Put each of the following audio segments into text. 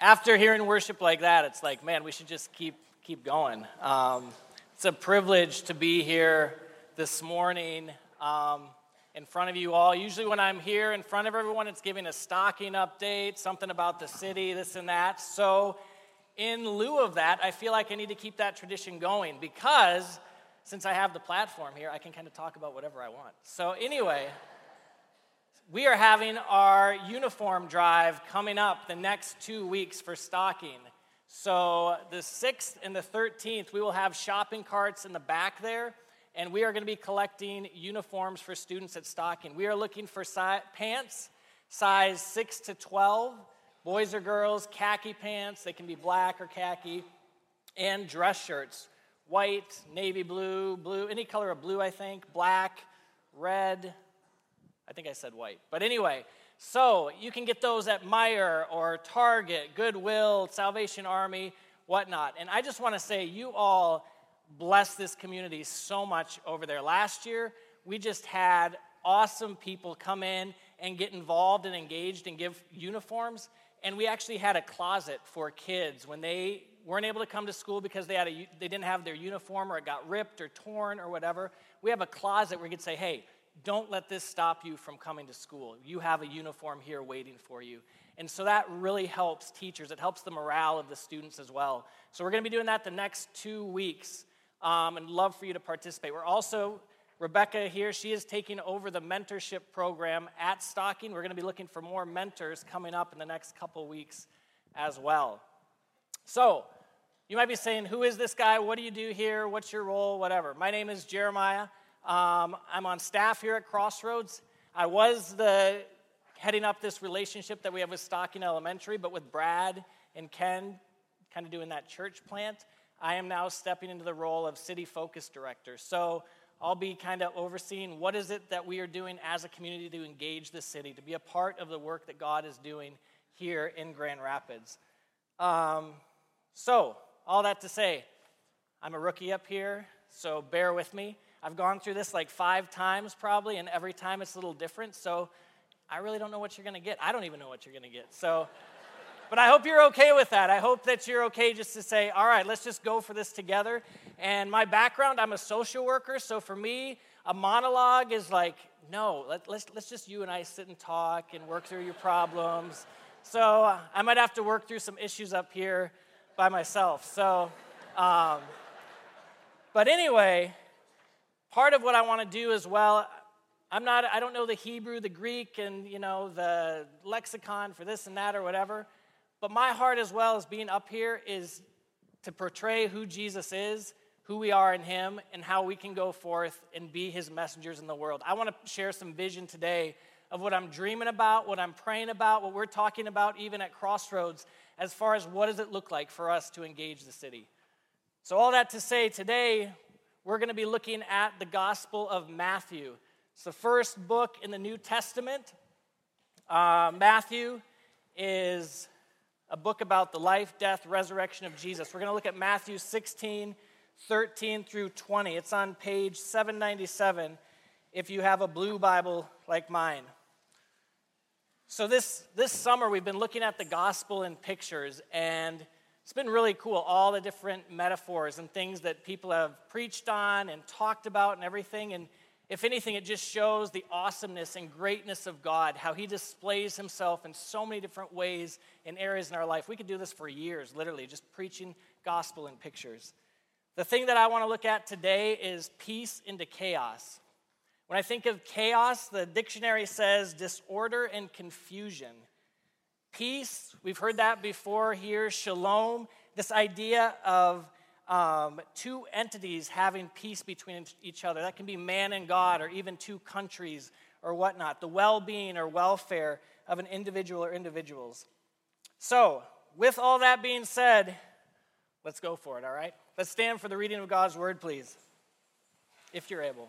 after hearing worship like that, it's like, man, we should just keep keep going. Um, it's a privilege to be here this morning um, in front of you all. Usually, when I'm here in front of everyone, it's giving a stocking update, something about the city, this and that. So, in lieu of that, I feel like I need to keep that tradition going because since I have the platform here, I can kind of talk about whatever I want. So, anyway we are having our uniform drive coming up the next two weeks for stocking. So, the 6th and the 13th, we will have shopping carts in the back there, and we are going to be collecting uniforms for students at stocking. We are looking for si- pants size 6 to 12, boys or girls, khaki pants, they can be black or khaki, and dress shirts white, navy blue, blue, any color of blue, I think, black, red, I think I said white. But anyway, so you can get those at Meijer or Target, Goodwill, Salvation Army, whatnot. And I just want to say, you all bless this community so much over there. Last year, we just had awesome people come in and get involved and engaged and give uniforms. And we actually had a closet for kids when they weren't able to come to school because they, had a, they didn't have their uniform or it got ripped or torn or whatever. We have a closet where you could say, hey, don't let this stop you from coming to school. You have a uniform here waiting for you. And so that really helps teachers. It helps the morale of the students as well. So we're going to be doing that the next two weeks um, and love for you to participate. We're also, Rebecca here, she is taking over the mentorship program at Stocking. We're going to be looking for more mentors coming up in the next couple weeks as well. So, you might be saying, Who is this guy? What do you do here? What's your role? Whatever. My name is Jeremiah. Um, I'm on staff here at Crossroads. I was the heading up this relationship that we have with Stocking Elementary, but with Brad and Ken kind of doing that church plant, I am now stepping into the role of city focus director. So I'll be kind of overseeing what is it that we are doing as a community to engage the city, to be a part of the work that God is doing here in Grand Rapids. Um, so, all that to say, I'm a rookie up here, so bear with me. I've gone through this like five times probably, and every time it's a little different. So I really don't know what you're going to get. I don't even know what you're going to get. So, but I hope you're okay with that. I hope that you're okay just to say, all right, let's just go for this together. And my background, I'm a social worker. So for me, a monologue is like, no, let, let's, let's just you and I sit and talk and work through your problems. So I might have to work through some issues up here by myself. So, um, but anyway, part of what I want to do as well, I'm not, I don't know the Hebrew, the Greek, and you know, the lexicon for this and that or whatever. But my heart as well as being up here is to portray who Jesus is, who we are in him, and how we can go forth and be his messengers in the world. I want to share some vision today of what I'm dreaming about, what I'm praying about, what we're talking about even at Crossroads, as far as what does it look like for us to engage the city. So, all that to say, today we're going to be looking at the Gospel of Matthew. It's the first book in the New Testament. Uh, Matthew is a book about the life, death, resurrection of Jesus. We're going to look at Matthew 16, 13 through 20. It's on page 797 if you have a blue Bible like mine. So, this, this summer, we've been looking at the gospel in pictures, and it's been really cool, all the different metaphors and things that people have preached on and talked about and everything. And if anything, it just shows the awesomeness and greatness of God, how He displays Himself in so many different ways in areas in our life. We could do this for years, literally, just preaching gospel in pictures. The thing that I want to look at today is peace into chaos. When I think of chaos, the dictionary says disorder and confusion. Peace, we've heard that before here. Shalom, this idea of um, two entities having peace between each other. That can be man and God, or even two countries, or whatnot. The well being or welfare of an individual or individuals. So, with all that being said, let's go for it, all right? Let's stand for the reading of God's word, please, if you're able.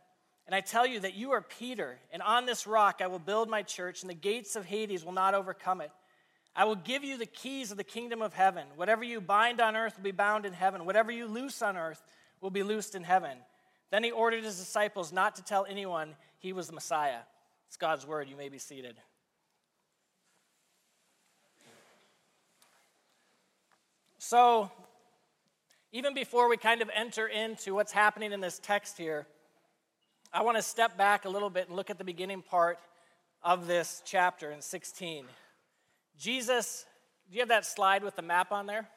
And I tell you that you are Peter, and on this rock I will build my church, and the gates of Hades will not overcome it. I will give you the keys of the kingdom of heaven. Whatever you bind on earth will be bound in heaven. Whatever you loose on earth will be loosed in heaven. Then he ordered his disciples not to tell anyone he was the Messiah. It's God's word. You may be seated. So, even before we kind of enter into what's happening in this text here, I want to step back a little bit and look at the beginning part of this chapter in 16. Jesus, do you have that slide with the map on there?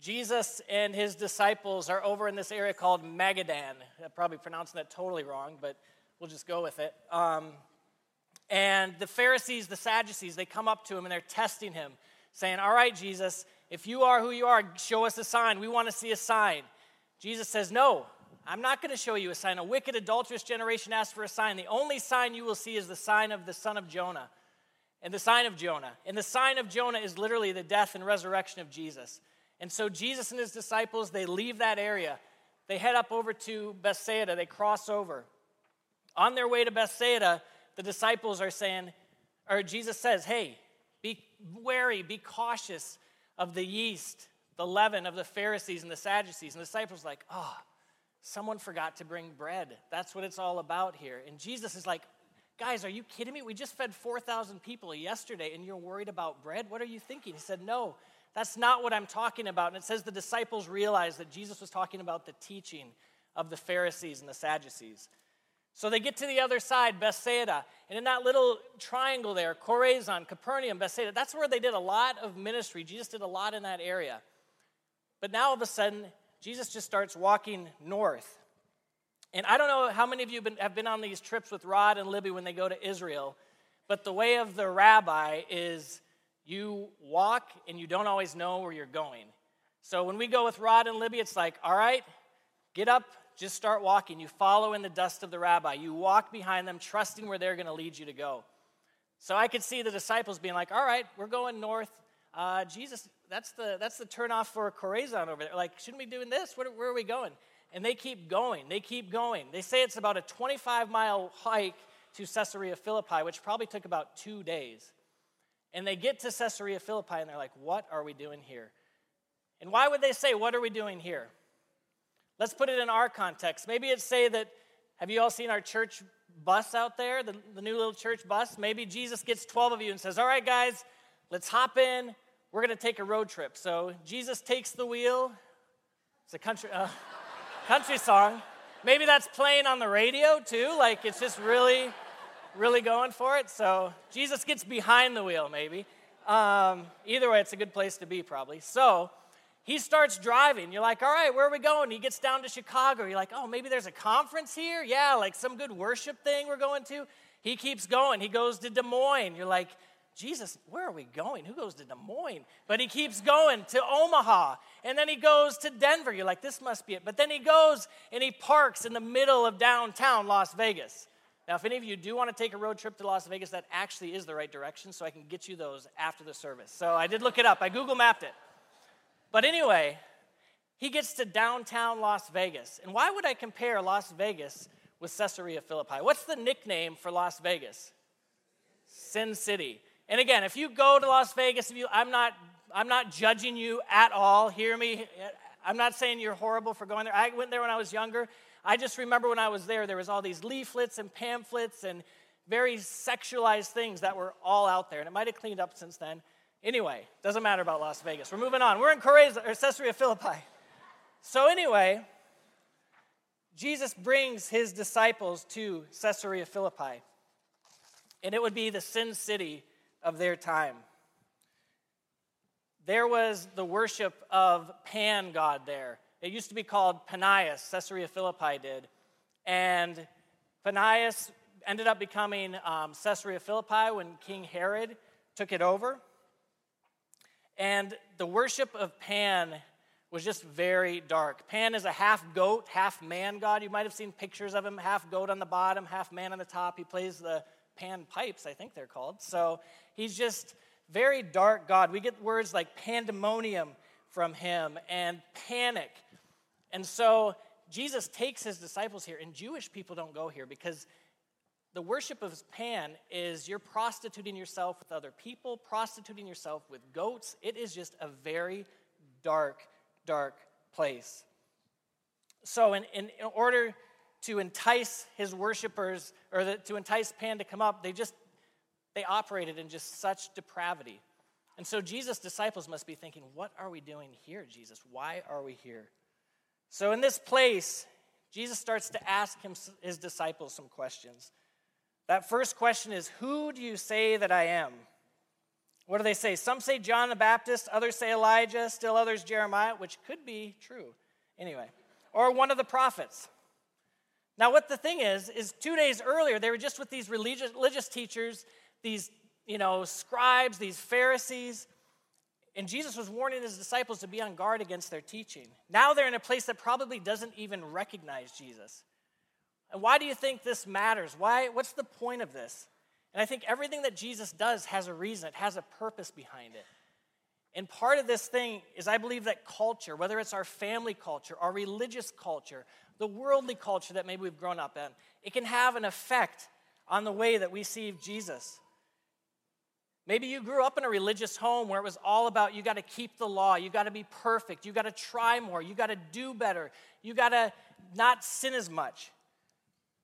Jesus and his disciples are over in this area called Magadan. I'm probably pronouncing that totally wrong, but We'll just go with it. Um, and the Pharisees, the Sadducees, they come up to him and they're testing him, saying, All right, Jesus, if you are who you are, show us a sign. We want to see a sign. Jesus says, No, I'm not going to show you a sign. A wicked, adulterous generation asks for a sign. The only sign you will see is the sign of the son of Jonah. And the sign of Jonah. And the sign of Jonah is literally the death and resurrection of Jesus. And so Jesus and his disciples, they leave that area. They head up over to Bethsaida. They cross over. On their way to Bethsaida, the disciples are saying, or Jesus says, hey, be wary, be cautious of the yeast, the leaven of the Pharisees and the Sadducees. And the disciples like, oh, someone forgot to bring bread. That's what it's all about here. And Jesus is like, guys, are you kidding me? We just fed 4,000 people yesterday and you're worried about bread? What are you thinking? He said, no, that's not what I'm talking about. And it says the disciples realized that Jesus was talking about the teaching of the Pharisees and the Sadducees. So they get to the other side, Bethsaida. And in that little triangle there, Chorazin, Capernaum, Bethsaida, that's where they did a lot of ministry. Jesus did a lot in that area. But now all of a sudden, Jesus just starts walking north. And I don't know how many of you been, have been on these trips with Rod and Libby when they go to Israel, but the way of the rabbi is you walk and you don't always know where you're going. So when we go with Rod and Libby, it's like, all right, get up, just start walking. You follow in the dust of the rabbi. You walk behind them, trusting where they're going to lead you to go. So I could see the disciples being like, all right, we're going north. Uh, Jesus, that's the, that's the turnoff for Chorazin over there. Like, shouldn't we be doing this? Where, where are we going? And they keep going. They keep going. They say it's about a 25 mile hike to Caesarea Philippi, which probably took about two days. And they get to Caesarea Philippi and they're like, what are we doing here? And why would they say, what are we doing here? Let's put it in our context. Maybe it's say that, have you all seen our church bus out there, the, the new little church bus? Maybe Jesus gets 12 of you and says, All right, guys, let's hop in. We're going to take a road trip. So Jesus takes the wheel. It's a country, uh, country song. Maybe that's playing on the radio too. Like it's just really, really going for it. So Jesus gets behind the wheel, maybe. Um, either way, it's a good place to be, probably. So he starts driving. You're like, all right, where are we going? He gets down to Chicago. You're like, oh, maybe there's a conference here? Yeah, like some good worship thing we're going to. He keeps going. He goes to Des Moines. You're like, Jesus, where are we going? Who goes to Des Moines? But he keeps going to Omaha. And then he goes to Denver. You're like, this must be it. But then he goes and he parks in the middle of downtown Las Vegas. Now, if any of you do want to take a road trip to Las Vegas, that actually is the right direction, so I can get you those after the service. So I did look it up, I Google mapped it. But anyway, he gets to downtown Las Vegas. And why would I compare Las Vegas with Caesarea Philippi? What's the nickname for Las Vegas? Sin City. And again, if you go to Las Vegas, you, I'm not, I'm not judging you at all. Hear me. I'm not saying you're horrible for going there. I went there when I was younger. I just remember when I was there, there was all these leaflets and pamphlets and very sexualized things that were all out there. And it might have cleaned up since then. Anyway, doesn't matter about Las Vegas. We're moving on. We're in or Caesarea Philippi. So, anyway, Jesus brings his disciples to Caesarea Philippi, and it would be the sin city of their time. There was the worship of Pan God there. It used to be called Panias, Caesarea Philippi did. And Panias ended up becoming um, Caesarea Philippi when King Herod took it over. And the worship of Pan was just very dark. Pan is a half goat, half man god. You might have seen pictures of him, half goat on the bottom, half man on the top. He plays the pan pipes, I think they're called. So he's just very dark God. We get words like pandemonium from him and panic. And so Jesus takes his disciples here, and Jewish people don't go here because the worship of Pan is you're prostituting yourself with other people, prostituting yourself with goats. It is just a very dark, dark place. So, in, in, in order to entice his worshipers or the, to entice Pan to come up, they just they operated in just such depravity. And so Jesus' disciples must be thinking, What are we doing here, Jesus? Why are we here? So, in this place, Jesus starts to ask him, his disciples some questions. That first question is Who do you say that I am? What do they say? Some say John the Baptist, others say Elijah, still others Jeremiah, which could be true anyway, or one of the prophets. Now, what the thing is, is two days earlier, they were just with these religious, religious teachers, these, you know, scribes, these Pharisees, and Jesus was warning his disciples to be on guard against their teaching. Now they're in a place that probably doesn't even recognize Jesus. And why do you think this matters? Why, what's the point of this? And I think everything that Jesus does has a reason, it has a purpose behind it. And part of this thing is I believe that culture, whether it's our family culture, our religious culture, the worldly culture that maybe we've grown up in, it can have an effect on the way that we see Jesus. Maybe you grew up in a religious home where it was all about you got to keep the law, you got to be perfect, you got to try more, you got to do better, you got to not sin as much.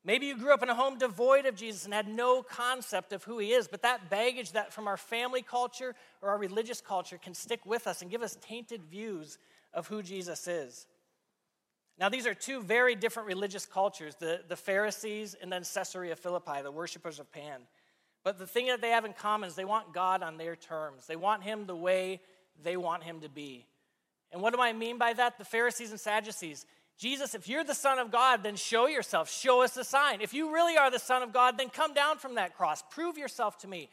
Maybe you grew up in a home devoid of Jesus and had no concept of who he is, but that baggage that from our family culture or our religious culture can stick with us and give us tainted views of who Jesus is. Now, these are two very different religious cultures the, the Pharisees and then Caesarea Philippi, the worshippers of Pan. But the thing that they have in common is they want God on their terms, they want him the way they want him to be. And what do I mean by that? The Pharisees and Sadducees, Jesus, if you're the Son of God, then show yourself. Show us a sign. If you really are the Son of God, then come down from that cross. Prove yourself to me.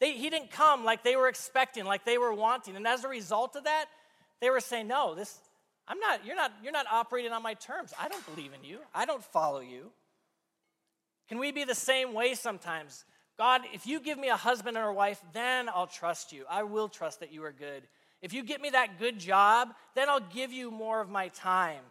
They, he didn't come like they were expecting, like they were wanting. And as a result of that, they were saying, No, this, I'm not, you're not, you're not operating on my terms. I don't believe in you. I don't follow you. Can we be the same way sometimes? God, if you give me a husband or a wife, then I'll trust you. I will trust that you are good. If you get me that good job, then I'll give you more of my time.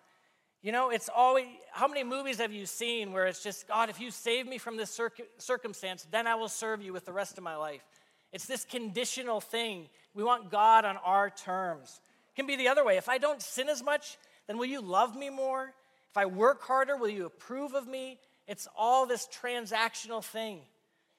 You know, it's always, how many movies have you seen where it's just, God, if you save me from this circumstance, then I will serve you with the rest of my life? It's this conditional thing. We want God on our terms. It can be the other way. If I don't sin as much, then will you love me more? If I work harder, will you approve of me? It's all this transactional thing.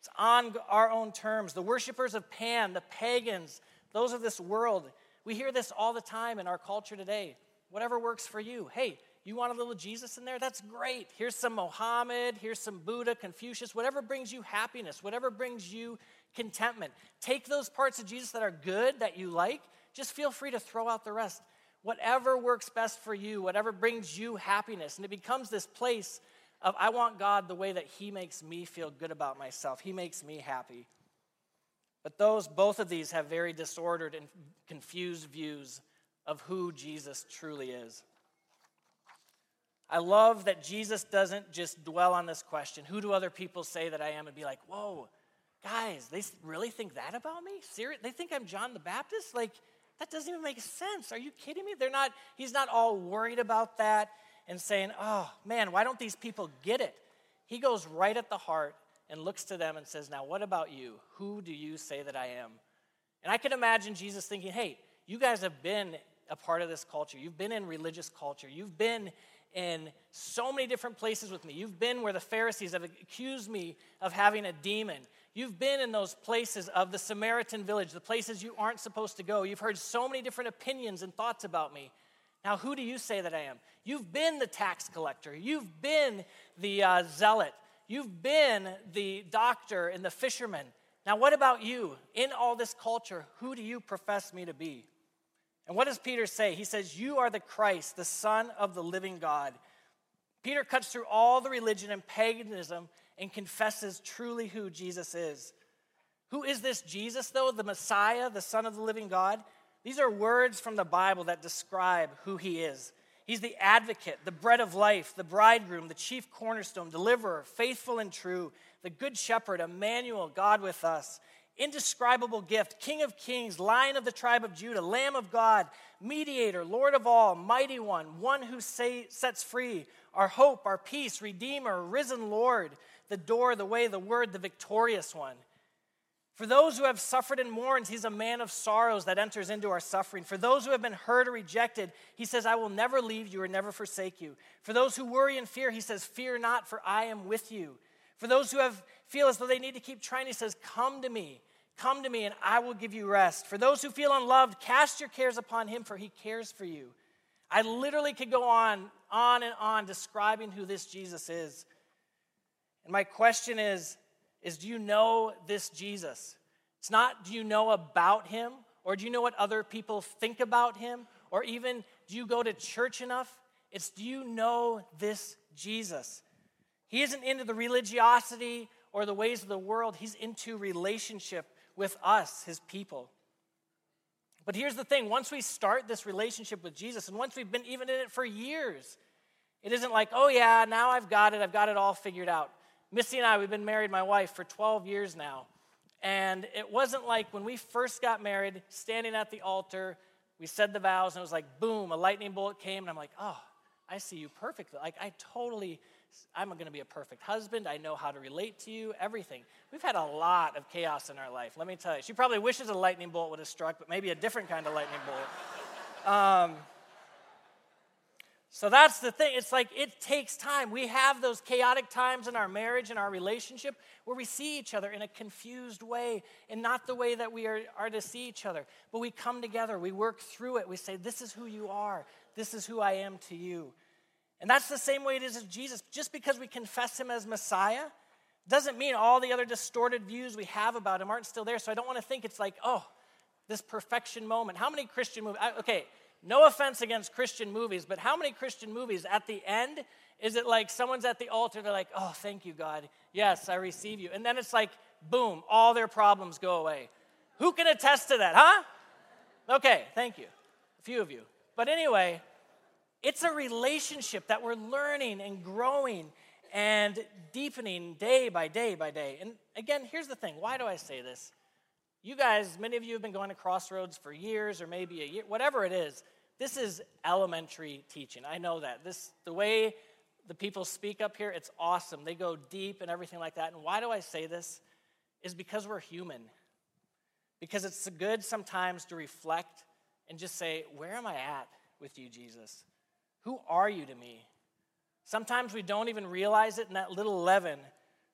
It's on our own terms. The worshippers of Pan, the pagans, those of this world, we hear this all the time in our culture today. Whatever works for you. Hey, you want a little Jesus in there? That's great. Here's some Mohammed, here's some Buddha, Confucius, whatever brings you happiness, whatever brings you contentment. Take those parts of Jesus that are good, that you like, just feel free to throw out the rest. Whatever works best for you, whatever brings you happiness. And it becomes this place of I want God the way that He makes me feel good about myself. He makes me happy. But those, both of these have very disordered and confused views of who Jesus truly is. I love that Jesus doesn't just dwell on this question who do other people say that I am? and be like, whoa, guys, they really think that about me? Serious? They think I'm John the Baptist? Like, that doesn't even make sense. Are you kidding me? They're not, he's not all worried about that and saying, oh man, why don't these people get it? He goes right at the heart and looks to them and says, now what about you? Who do you say that I am? And I can imagine Jesus thinking, hey, you guys have been a part of this culture. You've been in religious culture. You've been in so many different places with me. You've been where the Pharisees have accused me of having a demon. You've been in those places of the Samaritan village, the places you aren't supposed to go. You've heard so many different opinions and thoughts about me. Now, who do you say that I am? You've been the tax collector. You've been the uh, zealot. You've been the doctor and the fisherman. Now, what about you? In all this culture, who do you profess me to be? And what does Peter say? He says, You are the Christ, the Son of the living God. Peter cuts through all the religion and paganism and confesses truly who Jesus is. Who is this Jesus, though? The Messiah, the Son of the living God? These are words from the Bible that describe who he is. He's the advocate, the bread of life, the bridegroom, the chief cornerstone, deliverer, faithful and true, the good shepherd, Emmanuel, God with us. Indescribable gift, King of kings, Lion of the tribe of Judah, Lamb of God, mediator, Lord of all, mighty one, one who say, sets free, our hope, our peace, Redeemer, risen Lord, the door, the way, the word, the victorious one. For those who have suffered and mourned, he's a man of sorrows that enters into our suffering. For those who have been hurt or rejected, he says, I will never leave you or never forsake you. For those who worry and fear, he says, Fear not, for I am with you. For those who have feel as though they need to keep trying, he says, Come to me. Come to me, and I will give you rest. For those who feel unloved, cast your cares upon him, for he cares for you. I literally could go on, on and on describing who this Jesus is. And my question is, is do you know this Jesus? It's not do you know about him or do you know what other people think about him or even do you go to church enough? It's do you know this Jesus? He isn't into the religiosity or the ways of the world, he's into relationship with us, his people. But here's the thing once we start this relationship with Jesus, and once we've been even in it for years, it isn't like, oh yeah, now I've got it, I've got it all figured out. Missy and I, we've been married, my wife, for 12 years now. And it wasn't like when we first got married, standing at the altar, we said the vows, and it was like, boom, a lightning bolt came, and I'm like, oh, I see you perfectly. Like, I totally, I'm going to be a perfect husband. I know how to relate to you, everything. We've had a lot of chaos in our life, let me tell you. She probably wishes a lightning bolt would have struck, but maybe a different kind of lightning bolt. Um, so that's the thing. It's like it takes time. We have those chaotic times in our marriage and our relationship where we see each other in a confused way and not the way that we are, are to see each other. But we come together, we work through it. We say, This is who you are, this is who I am to you. And that's the same way it is with Jesus. Just because we confess him as Messiah doesn't mean all the other distorted views we have about him aren't still there. So I don't want to think it's like, oh, this perfection moment. How many Christian movies? Okay, no offense against Christian movies, but how many Christian movies at the end is it like someone's at the altar, they're like, oh, thank you, God. Yes, I receive you. And then it's like, boom, all their problems go away. Who can attest to that, huh? Okay, thank you. A few of you. But anyway, it's a relationship that we're learning and growing and deepening day by day by day. And again, here's the thing why do I say this? You guys, many of you have been going to Crossroads for years or maybe a year, whatever it is. This is elementary teaching. I know that. This the way the people speak up here, it's awesome. They go deep and everything like that. And why do I say this? Is because we're human. Because it's good sometimes to reflect and just say, Where am I at with you, Jesus? Who are you to me? Sometimes we don't even realize it, and that little leaven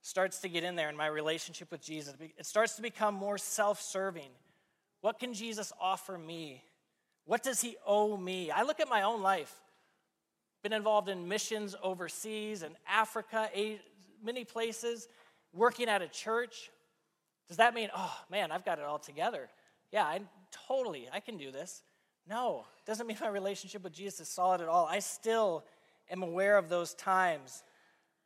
starts to get in there in my relationship with Jesus. It starts to become more self serving. What can Jesus offer me? What does he owe me? I look at my own life. Been involved in missions overseas in Africa, many places, working at a church. Does that mean, oh man, I've got it all together? Yeah, I totally, I can do this. No, it doesn't mean my relationship with Jesus is solid at all. I still am aware of those times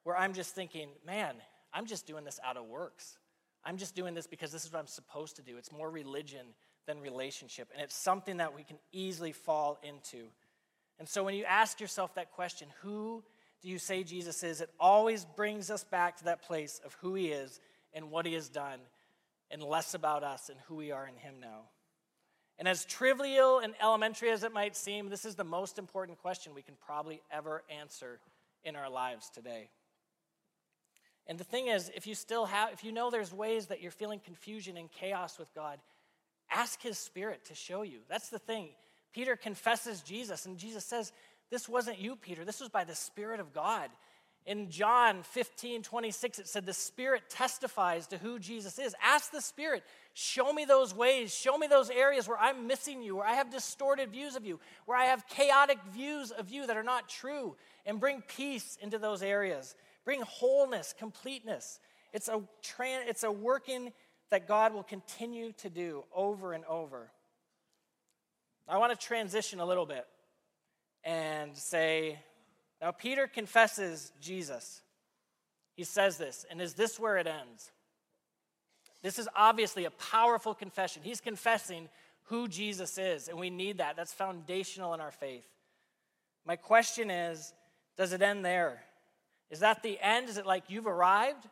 where I'm just thinking, man, I'm just doing this out of works. I'm just doing this because this is what I'm supposed to do. It's more religion than relationship. And it's something that we can easily fall into. And so when you ask yourself that question, who do you say Jesus is? It always brings us back to that place of who he is and what he has done, and less about us and who we are in him now. And as trivial and elementary as it might seem, this is the most important question we can probably ever answer in our lives today. And the thing is, if you still have, if you know there's ways that you're feeling confusion and chaos with God, ask His Spirit to show you. That's the thing. Peter confesses Jesus, and Jesus says, This wasn't you, Peter. This was by the Spirit of God. In John 15, 26, it said, The Spirit testifies to who Jesus is. Ask the Spirit, show me those ways, show me those areas where I'm missing you, where I have distorted views of you, where I have chaotic views of you that are not true, and bring peace into those areas. Bring wholeness, completeness. It's a, it's a working that God will continue to do over and over. I want to transition a little bit and say, now Peter confesses Jesus. He says this, and is this where it ends? This is obviously a powerful confession. He's confessing who Jesus is, and we need that. That's foundational in our faith. My question is does it end there? Is that the end? Is it like you've arrived?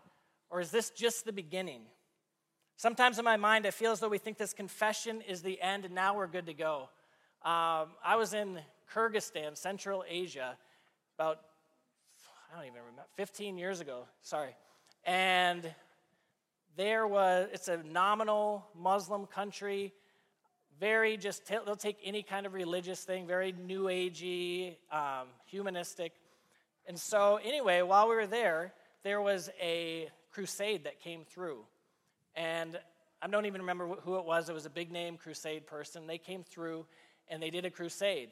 Or is this just the beginning? Sometimes in my mind, I feel as though we think this confession is the end and now we're good to go. Um, I was in Kyrgyzstan, Central Asia, about, I don't even remember, 15 years ago, sorry. And there was, it's a nominal Muslim country, very just, they'll take any kind of religious thing, very new agey, um, humanistic. And so, anyway, while we were there, there was a crusade that came through. And I don't even remember who it was. It was a big name crusade person. They came through and they did a crusade.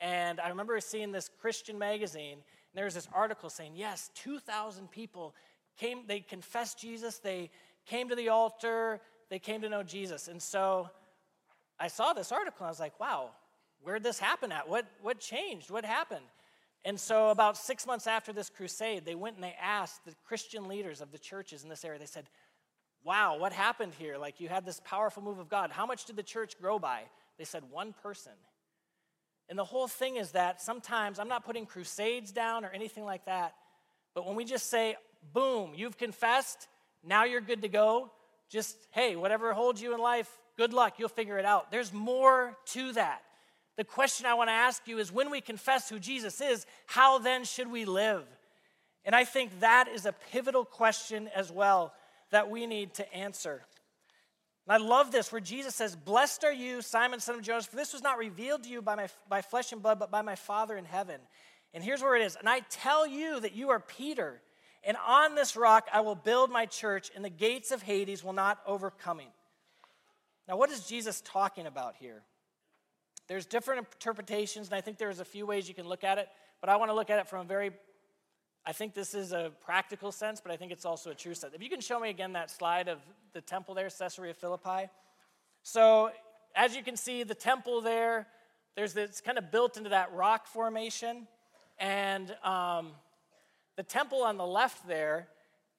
And I remember seeing this Christian magazine, and there was this article saying, yes, 2,000 people came, they confessed Jesus, they came to the altar, they came to know Jesus. And so I saw this article, and I was like, wow, where'd this happen at? What, what changed? What happened? And so, about six months after this crusade, they went and they asked the Christian leaders of the churches in this area, they said, Wow, what happened here? Like, you had this powerful move of God. How much did the church grow by? They said, One person. And the whole thing is that sometimes I'm not putting crusades down or anything like that, but when we just say, Boom, you've confessed, now you're good to go, just, hey, whatever holds you in life, good luck, you'll figure it out. There's more to that. The question I want to ask you is when we confess who Jesus is, how then should we live? And I think that is a pivotal question as well that we need to answer. And I love this where Jesus says, Blessed are you, Simon, son of Jonas, for this was not revealed to you by, my, by flesh and blood, but by my Father in heaven. And here's where it is. And I tell you that you are Peter, and on this rock I will build my church, and the gates of Hades will not overcome it. Now, what is Jesus talking about here? There's different interpretations, and I think there's a few ways you can look at it, but I want to look at it from a very, I think this is a practical sense, but I think it's also a true sense. If you can show me again that slide of the temple there, Caesarea Philippi. So, as you can see, the temple there, there's this kind of built into that rock formation, and um, the temple on the left there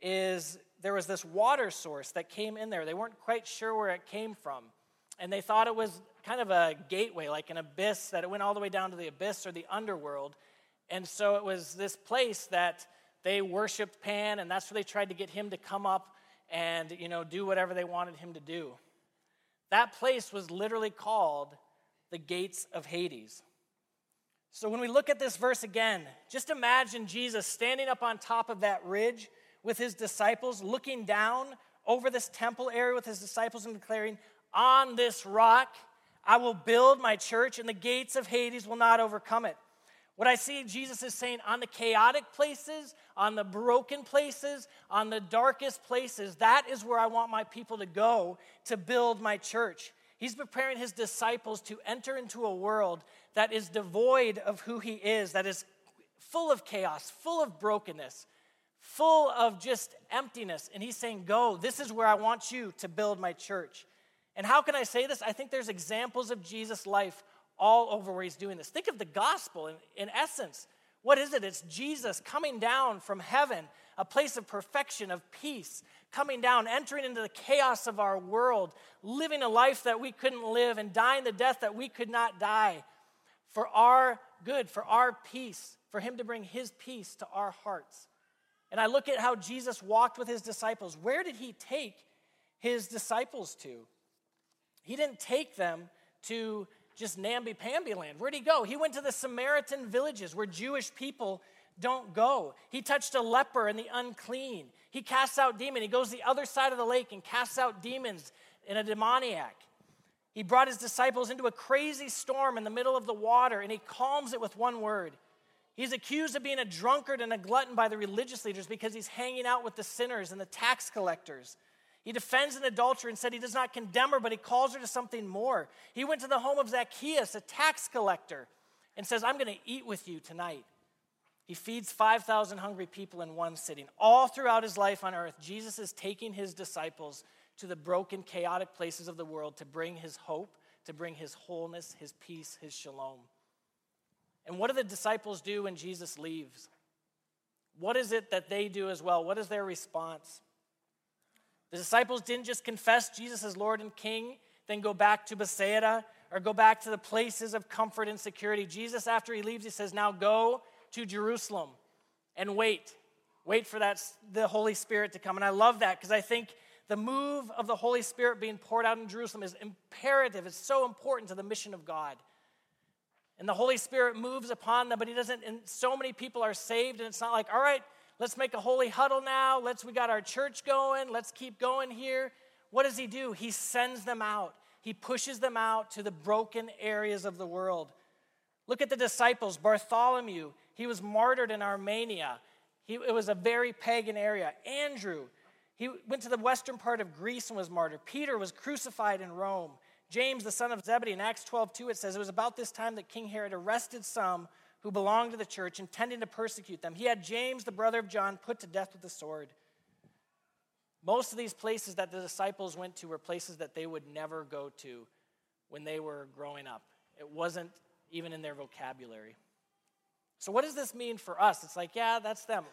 is there was this water source that came in there. They weren't quite sure where it came from. And they thought it was kind of a gateway, like an abyss, that it went all the way down to the abyss or the underworld. And so it was this place that they worshiped Pan, and that's where they tried to get him to come up and you know do whatever they wanted him to do. That place was literally called the gates of Hades. So when we look at this verse again, just imagine Jesus standing up on top of that ridge with his disciples, looking down over this temple area with his disciples and declaring, On this rock I will build my church, and the gates of Hades will not overcome it. What I see Jesus is saying on the chaotic places, on the broken places, on the darkest places, that is where I want my people to go to build my church. He's preparing his disciples to enter into a world that is devoid of who he is, that is full of chaos, full of brokenness, full of just emptiness. And he's saying, Go, this is where I want you to build my church. And how can I say this? I think there's examples of Jesus' life all over where he's doing this. Think of the gospel in, in essence. What is it? It's Jesus coming down from heaven, a place of perfection, of peace, coming down, entering into the chaos of our world, living a life that we couldn't live, and dying the death that we could not die for our good, for our peace, for him to bring his peace to our hearts. And I look at how Jesus walked with his disciples. Where did he take his disciples to? He didn't take them to just namby-pamby land. Where'd he go? He went to the Samaritan villages where Jewish people don't go. He touched a leper and the unclean. He casts out demons. He goes the other side of the lake and casts out demons in a demoniac. He brought his disciples into a crazy storm in the middle of the water and he calms it with one word. He's accused of being a drunkard and a glutton by the religious leaders because he's hanging out with the sinners and the tax collectors. He defends an adulterer and said he does not condemn her, but he calls her to something more. He went to the home of Zacchaeus, a tax collector, and says, I'm going to eat with you tonight. He feeds 5,000 hungry people in one sitting. All throughout his life on earth, Jesus is taking his disciples to the broken, chaotic places of the world to bring his hope, to bring his wholeness, his peace, his shalom. And what do the disciples do when Jesus leaves? What is it that they do as well? What is their response? The disciples didn't just confess Jesus as Lord and King, then go back to Bethsaida or go back to the places of comfort and security. Jesus, after he leaves, he says, Now go to Jerusalem and wait. Wait for that, the Holy Spirit to come. And I love that because I think the move of the Holy Spirit being poured out in Jerusalem is imperative. It's so important to the mission of God. And the Holy Spirit moves upon them, but He doesn't, and so many people are saved, and it's not like, all right, let's make a holy huddle now. Let's, we got our church going. Let's keep going here. What does He do? He sends them out. He pushes them out to the broken areas of the world. Look at the disciples. Bartholomew, he was martyred in Armenia. He, it was a very pagan area. Andrew, he went to the western part of Greece and was martyred. Peter was crucified in Rome. James, the son of Zebedee, in Acts 12, 2, it says, It was about this time that King Herod arrested some who belonged to the church, intending to persecute them. He had James, the brother of John, put to death with the sword. Most of these places that the disciples went to were places that they would never go to when they were growing up. It wasn't even in their vocabulary. So, what does this mean for us? It's like, yeah, that's them.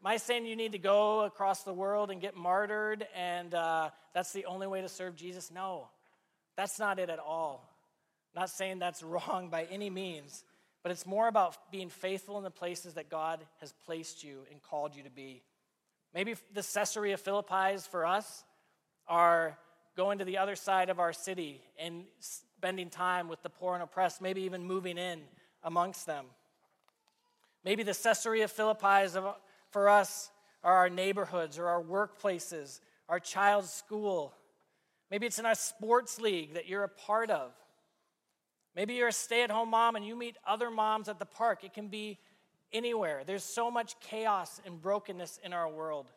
Am I saying you need to go across the world and get martyred and uh, that's the only way to serve Jesus? No, that's not it at all. I'm not saying that's wrong by any means, but it's more about being faithful in the places that God has placed you and called you to be. Maybe the Caesarea Philippi's for us are going to the other side of our city and spending time with the poor and oppressed, maybe even moving in amongst them. Maybe the Caesarea Philippi's for us are our neighborhoods or our workplaces, our child's school. Maybe it's in our sports league that you're a part of. Maybe you're a stay at home mom and you meet other moms at the park. It can be anywhere. There's so much chaos and brokenness in our world.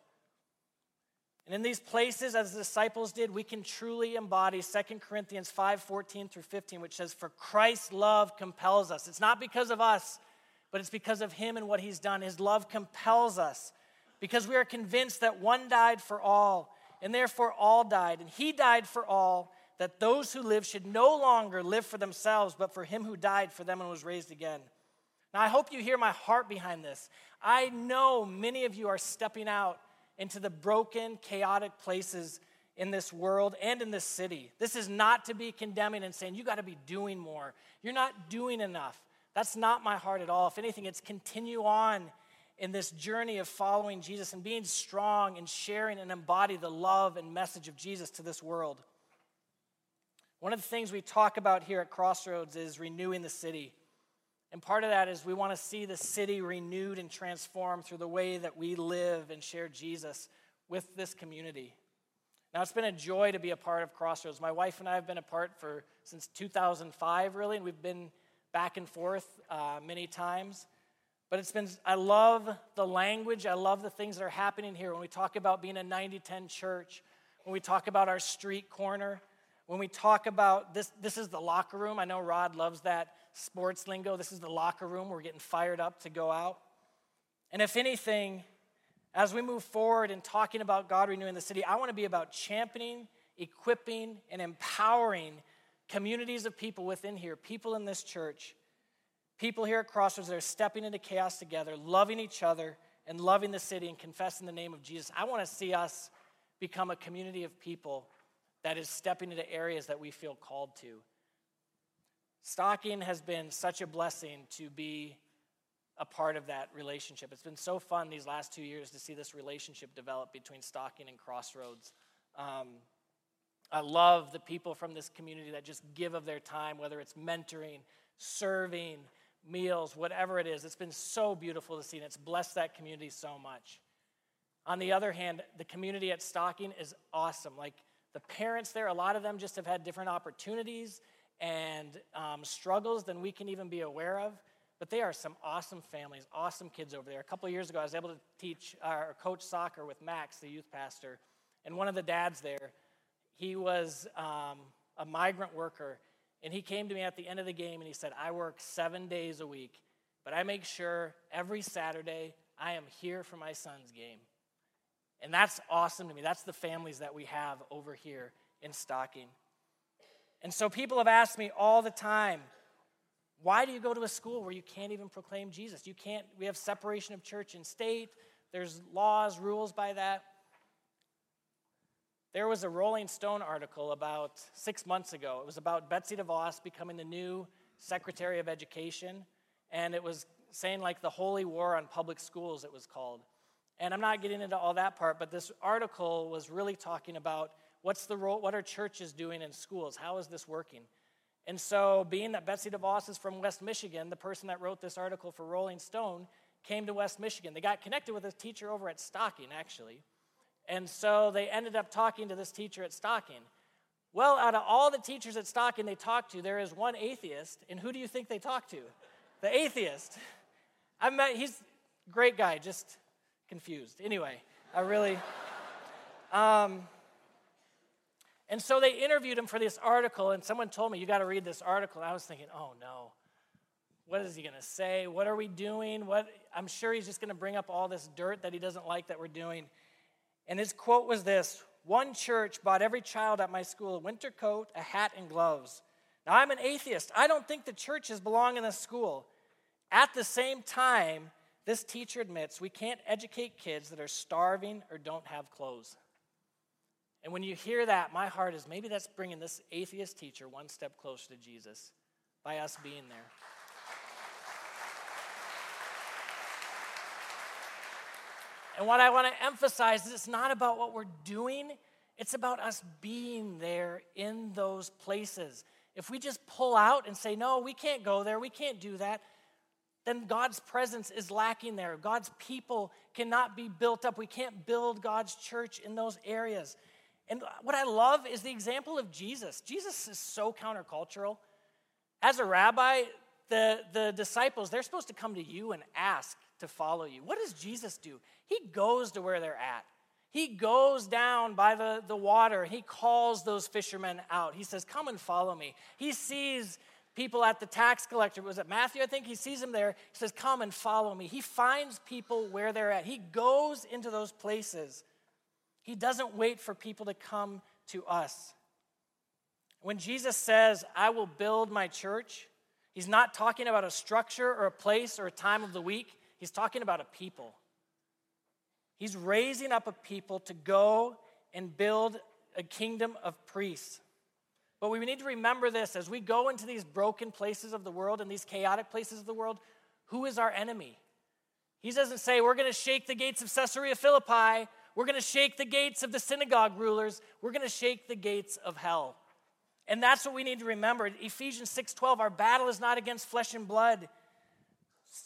And in these places, as the disciples did, we can truly embody 2 Corinthians 5 14 through 15, which says, For Christ's love compels us. It's not because of us, but it's because of Him and what He's done. His love compels us because we are convinced that one died for all, and therefore all died. And He died for all, that those who live should no longer live for themselves, but for Him who died for them and was raised again. Now, I hope you hear my heart behind this. I know many of you are stepping out into the broken, chaotic places in this world and in this city. This is not to be condemning and saying, you got to be doing more. You're not doing enough. That's not my heart at all. If anything, it's continue on in this journey of following Jesus and being strong and sharing and embody the love and message of Jesus to this world. One of the things we talk about here at Crossroads is renewing the city. And part of that is we want to see the city renewed and transformed through the way that we live and share Jesus with this community. Now, it's been a joy to be a part of Crossroads. My wife and I have been apart for since 2005, really, and we've been back and forth uh, many times. But it's been, I love the language, I love the things that are happening here. When we talk about being a 90 10 church, when we talk about our street corner, when we talk about this, this is the locker room. I know Rod loves that sports lingo. This is the locker room. We're getting fired up to go out. And if anything, as we move forward in talking about God renewing the city, I want to be about championing, equipping, and empowering communities of people within here, people in this church, people here at Crossroads that are stepping into chaos together, loving each other, and loving the city and confessing the name of Jesus. I want to see us become a community of people that is stepping into areas that we feel called to. Stocking has been such a blessing to be a part of that relationship. It's been so fun these last two years to see this relationship develop between Stocking and Crossroads. Um, I love the people from this community that just give of their time, whether it's mentoring, serving, meals, whatever it is. It's been so beautiful to see, and it's blessed that community so much. On the other hand, the community at Stocking is awesome. Like the parents there, a lot of them just have had different opportunities and um, struggles than we can even be aware of. But they are some awesome families, awesome kids over there. A couple years ago, I was able to teach or coach soccer with Max, the youth pastor, and one of the dads there, he was um, a migrant worker, and he came to me at the end of the game and he said, "I work seven days a week, but I make sure every Saturday I am here for my son's game." And that's awesome to me. That's the families that we have over here in Stocking. And so people have asked me all the time, why do you go to a school where you can't even proclaim Jesus? You can't, we have separation of church and state. There's laws, rules by that. there was a Rolling Stone article about six months ago. It was about Betsy DeVos becoming the new Secretary of Education, and it was saying like the holy war on public schools, it was called. And I'm not getting into all that part, but this article was really talking about what's the role, what are churches doing in schools? How is this working? And so, being that Betsy DeVos is from West Michigan, the person that wrote this article for Rolling Stone came to West Michigan. They got connected with a teacher over at Stocking, actually. And so they ended up talking to this teacher at Stocking. Well, out of all the teachers at Stocking they talked to, there is one atheist. And who do you think they talked to? The atheist. I met, he's a great guy, just confused. Anyway, I really. Um, and so they interviewed him for this article, and someone told me, You got to read this article. And I was thinking, Oh no. What is he going to say? What are we doing? What I'm sure he's just going to bring up all this dirt that he doesn't like that we're doing. And his quote was this One church bought every child at my school a winter coat, a hat, and gloves. Now, I'm an atheist. I don't think the churches belong in a school. At the same time, this teacher admits we can't educate kids that are starving or don't have clothes. And when you hear that, my heart is maybe that's bringing this atheist teacher one step closer to Jesus by us being there. And what I want to emphasize is it's not about what we're doing, it's about us being there in those places. If we just pull out and say, no, we can't go there, we can't do that, then God's presence is lacking there. God's people cannot be built up. We can't build God's church in those areas. And what I love is the example of Jesus. Jesus is so countercultural. As a rabbi, the, the disciples, they're supposed to come to you and ask to follow you. What does Jesus do? He goes to where they're at. He goes down by the, the water. He calls those fishermen out. He says, Come and follow me. He sees people at the tax collector. Was it Matthew? I think he sees him there. He says, Come and follow me. He finds people where they're at. He goes into those places. He doesn't wait for people to come to us. When Jesus says, I will build my church, he's not talking about a structure or a place or a time of the week. He's talking about a people. He's raising up a people to go and build a kingdom of priests. But we need to remember this as we go into these broken places of the world and these chaotic places of the world, who is our enemy? He doesn't say, We're going to shake the gates of Caesarea Philippi. We're going to shake the gates of the synagogue rulers. We're going to shake the gates of hell. And that's what we need to remember. Ephesians 6:12, our battle is not against flesh and blood.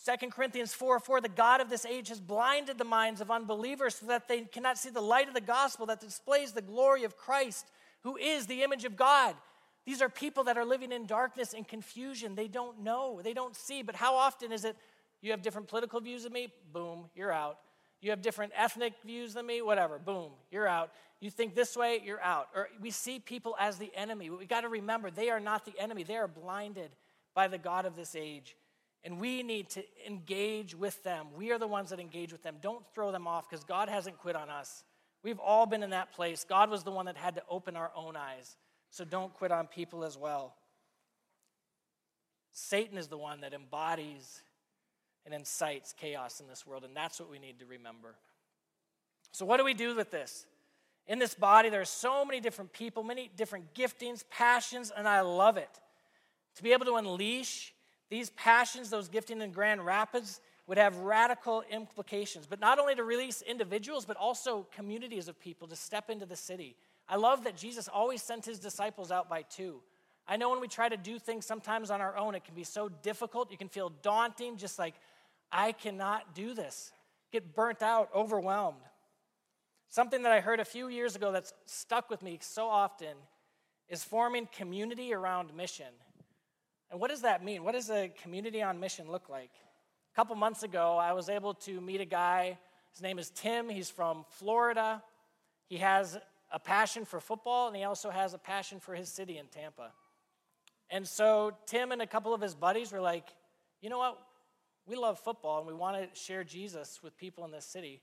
2 Corinthians 4 4, the God of this age has blinded the minds of unbelievers so that they cannot see the light of the gospel that displays the glory of Christ, who is the image of God. These are people that are living in darkness and confusion. They don't know, they don't see. But how often is it you have different political views than me? Boom, you're out. You have different ethnic views than me? Whatever, boom, you're out. You think this way, you're out. Or we see people as the enemy. We got to remember they are not the enemy, they are blinded by the God of this age. And we need to engage with them. We are the ones that engage with them. Don't throw them off because God hasn't quit on us. We've all been in that place. God was the one that had to open our own eyes. So don't quit on people as well. Satan is the one that embodies and incites chaos in this world, and that's what we need to remember. So, what do we do with this? In this body, there are so many different people, many different giftings, passions, and I love it. To be able to unleash these passions, those gifting in Grand Rapids, would have radical implications, but not only to release individuals, but also communities of people to step into the city. I love that Jesus always sent his disciples out by two. I know when we try to do things sometimes on our own, it can be so difficult. You can feel daunting, just like, I cannot do this. Get burnt out, overwhelmed. Something that I heard a few years ago that's stuck with me so often is forming community around mission. And what does that mean? What does a community on mission look like? A couple months ago, I was able to meet a guy. His name is Tim. He's from Florida. He has a passion for football, and he also has a passion for his city in Tampa. And so, Tim and a couple of his buddies were like, you know what? We love football and we want to share Jesus with people in this city.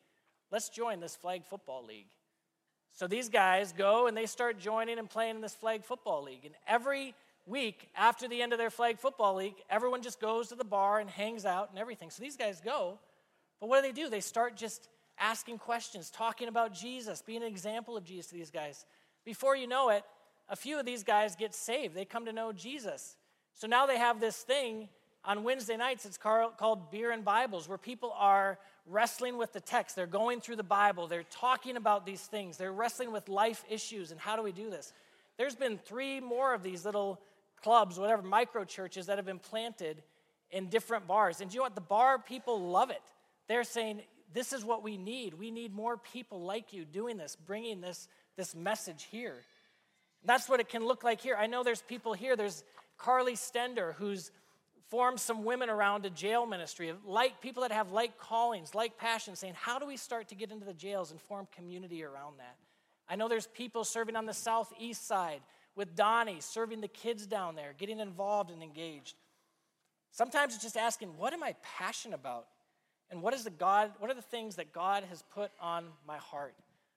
Let's join this flag football league. So, these guys go and they start joining and playing in this flag football league. And every week after the end of their flag football league, everyone just goes to the bar and hangs out and everything. So these guys go, but what do they do? They start just asking questions, talking about Jesus, being an example of Jesus to these guys. Before you know it, a few of these guys get saved. They come to know Jesus. So now they have this thing on Wednesday nights, it's called Beer and Bibles, where people are wrestling with the text. They're going through the Bible. They're talking about these things. They're wrestling with life issues and how do we do this. There's been three more of these little clubs, whatever, micro churches that have been planted in different bars. And you know what? The bar people love it. They're saying, this is what we need. We need more people like you doing this, bringing this, this message here. That's what it can look like here. I know there's people here. There's Carly Stender, who's formed some women around a jail ministry, like people that have like callings, like passions, saying, how do we start to get into the jails and form community around that? I know there's people serving on the southeast side with Donnie, serving the kids down there, getting involved and engaged. Sometimes it's just asking, what am I passionate about? And what is the God, what are the things that God has put on my heart?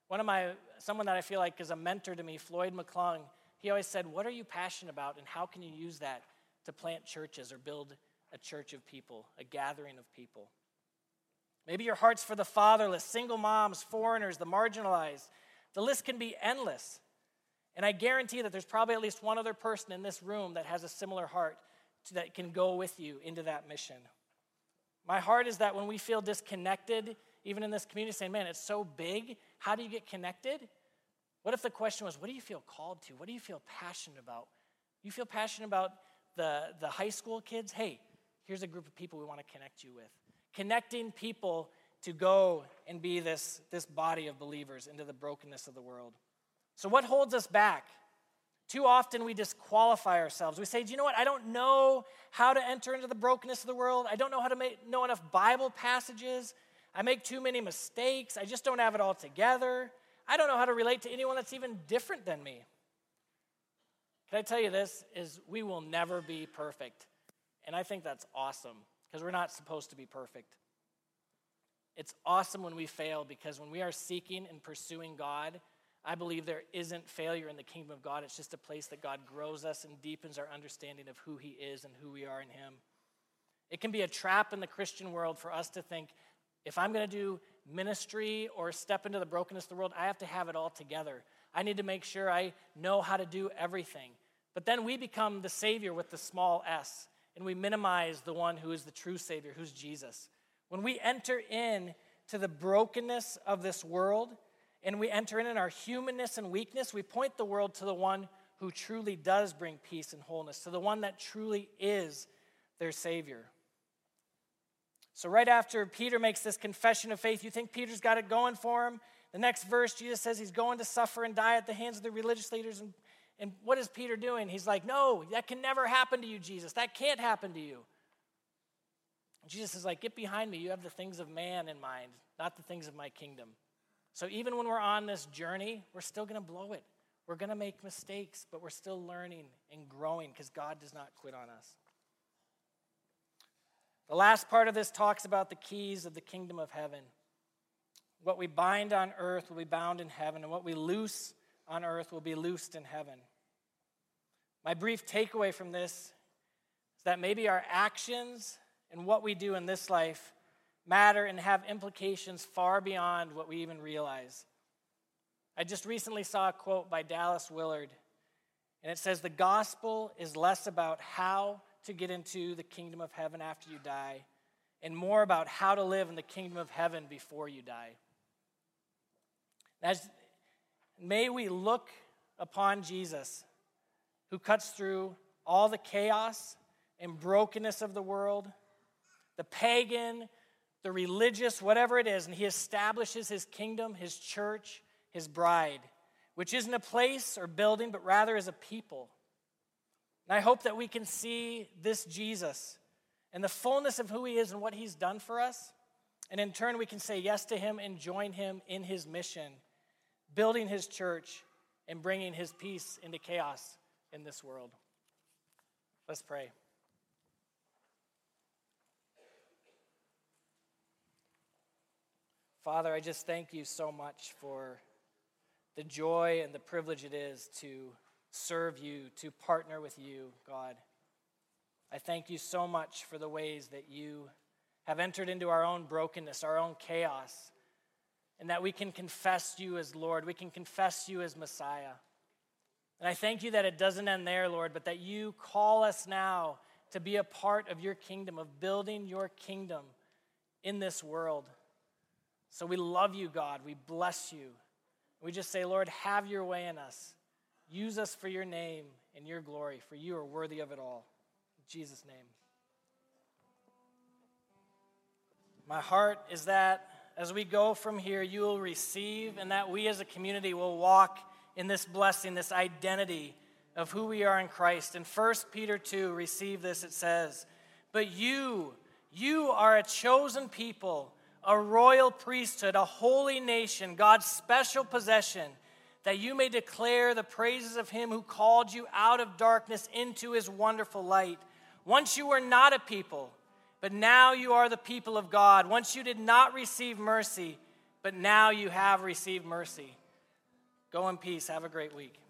One of my, someone that I feel like is a mentor to me, Floyd McClung, he always said, What are you passionate about and how can you use that to plant churches or build a church of people, a gathering of people? Maybe your heart's for the fatherless, single moms, foreigners, the marginalized. The list can be endless. And I guarantee that there's probably at least one other person in this room that has a similar heart that can go with you into that mission. My heart is that when we feel disconnected, even in this community, saying, man, it's so big, how do you get connected? What if the question was, what do you feel called to? What do you feel passionate about? You feel passionate about the, the high school kids? Hey, here's a group of people we want to connect you with. Connecting people to go and be this, this body of believers into the brokenness of the world. So, what holds us back? Too often we disqualify ourselves. We say, Do you know what? I don't know how to enter into the brokenness of the world. I don't know how to make, know enough Bible passages. I make too many mistakes. I just don't have it all together. I don't know how to relate to anyone that's even different than me. Can I tell you this is we will never be perfect. And I think that's awesome because we're not supposed to be perfect. It's awesome when we fail because when we are seeking and pursuing God, I believe there isn't failure in the kingdom of God. It's just a place that God grows us and deepens our understanding of who He is and who we are in Him. It can be a trap in the Christian world for us to think if I'm going to do ministry or step into the brokenness of the world, I have to have it all together. I need to make sure I know how to do everything. But then we become the Savior with the small s, and we minimize the one who is the true Savior, who's Jesus. When we enter in to the brokenness of this world, and we enter in in our humanness and weakness, we point the world to the one who truly does bring peace and wholeness, to the one that truly is their Savior. So, right after Peter makes this confession of faith, you think Peter's got it going for him. The next verse, Jesus says he's going to suffer and die at the hands of the religious leaders. And, and what is Peter doing? He's like, No, that can never happen to you, Jesus. That can't happen to you. Jesus is like, Get behind me. You have the things of man in mind, not the things of my kingdom. So even when we're on this journey, we're still going to blow it. We're going to make mistakes, but we're still learning and growing because God does not quit on us. The last part of this talks about the keys of the kingdom of heaven. What we bind on earth will be bound in heaven, and what we loose on earth will be loosed in heaven. My brief takeaway from this is that maybe our actions and what we do in this life matter and have implications far beyond what we even realize. I just recently saw a quote by Dallas Willard, and it says, The gospel is less about how to get into the kingdom of heaven after you die, and more about how to live in the kingdom of heaven before you die. As, may we look upon Jesus, who cuts through all the chaos and brokenness of the world, the pagan, the religious, whatever it is, and he establishes his kingdom, his church, his bride, which isn't a place or building, but rather is a people. And I hope that we can see this Jesus and the fullness of who he is and what he's done for us. And in turn, we can say yes to him and join him in his mission, building his church and bringing his peace into chaos in this world. Let's pray. Father, I just thank you so much for the joy and the privilege it is to serve you, to partner with you, God. I thank you so much for the ways that you have entered into our own brokenness, our own chaos, and that we can confess you as Lord. We can confess you as Messiah. And I thank you that it doesn't end there, Lord, but that you call us now to be a part of your kingdom, of building your kingdom in this world. So we love you, God. We bless you. We just say, Lord, have your way in us. Use us for your name and your glory, for you are worthy of it all. In Jesus' name. My heart is that as we go from here, you will receive, and that we as a community will walk in this blessing, this identity of who we are in Christ. In 1 Peter 2, receive this, it says, But you, you are a chosen people, a royal priesthood, a holy nation, God's special possession, that you may declare the praises of him who called you out of darkness into his wonderful light. Once you were not a people, but now you are the people of God. Once you did not receive mercy, but now you have received mercy. Go in peace. Have a great week.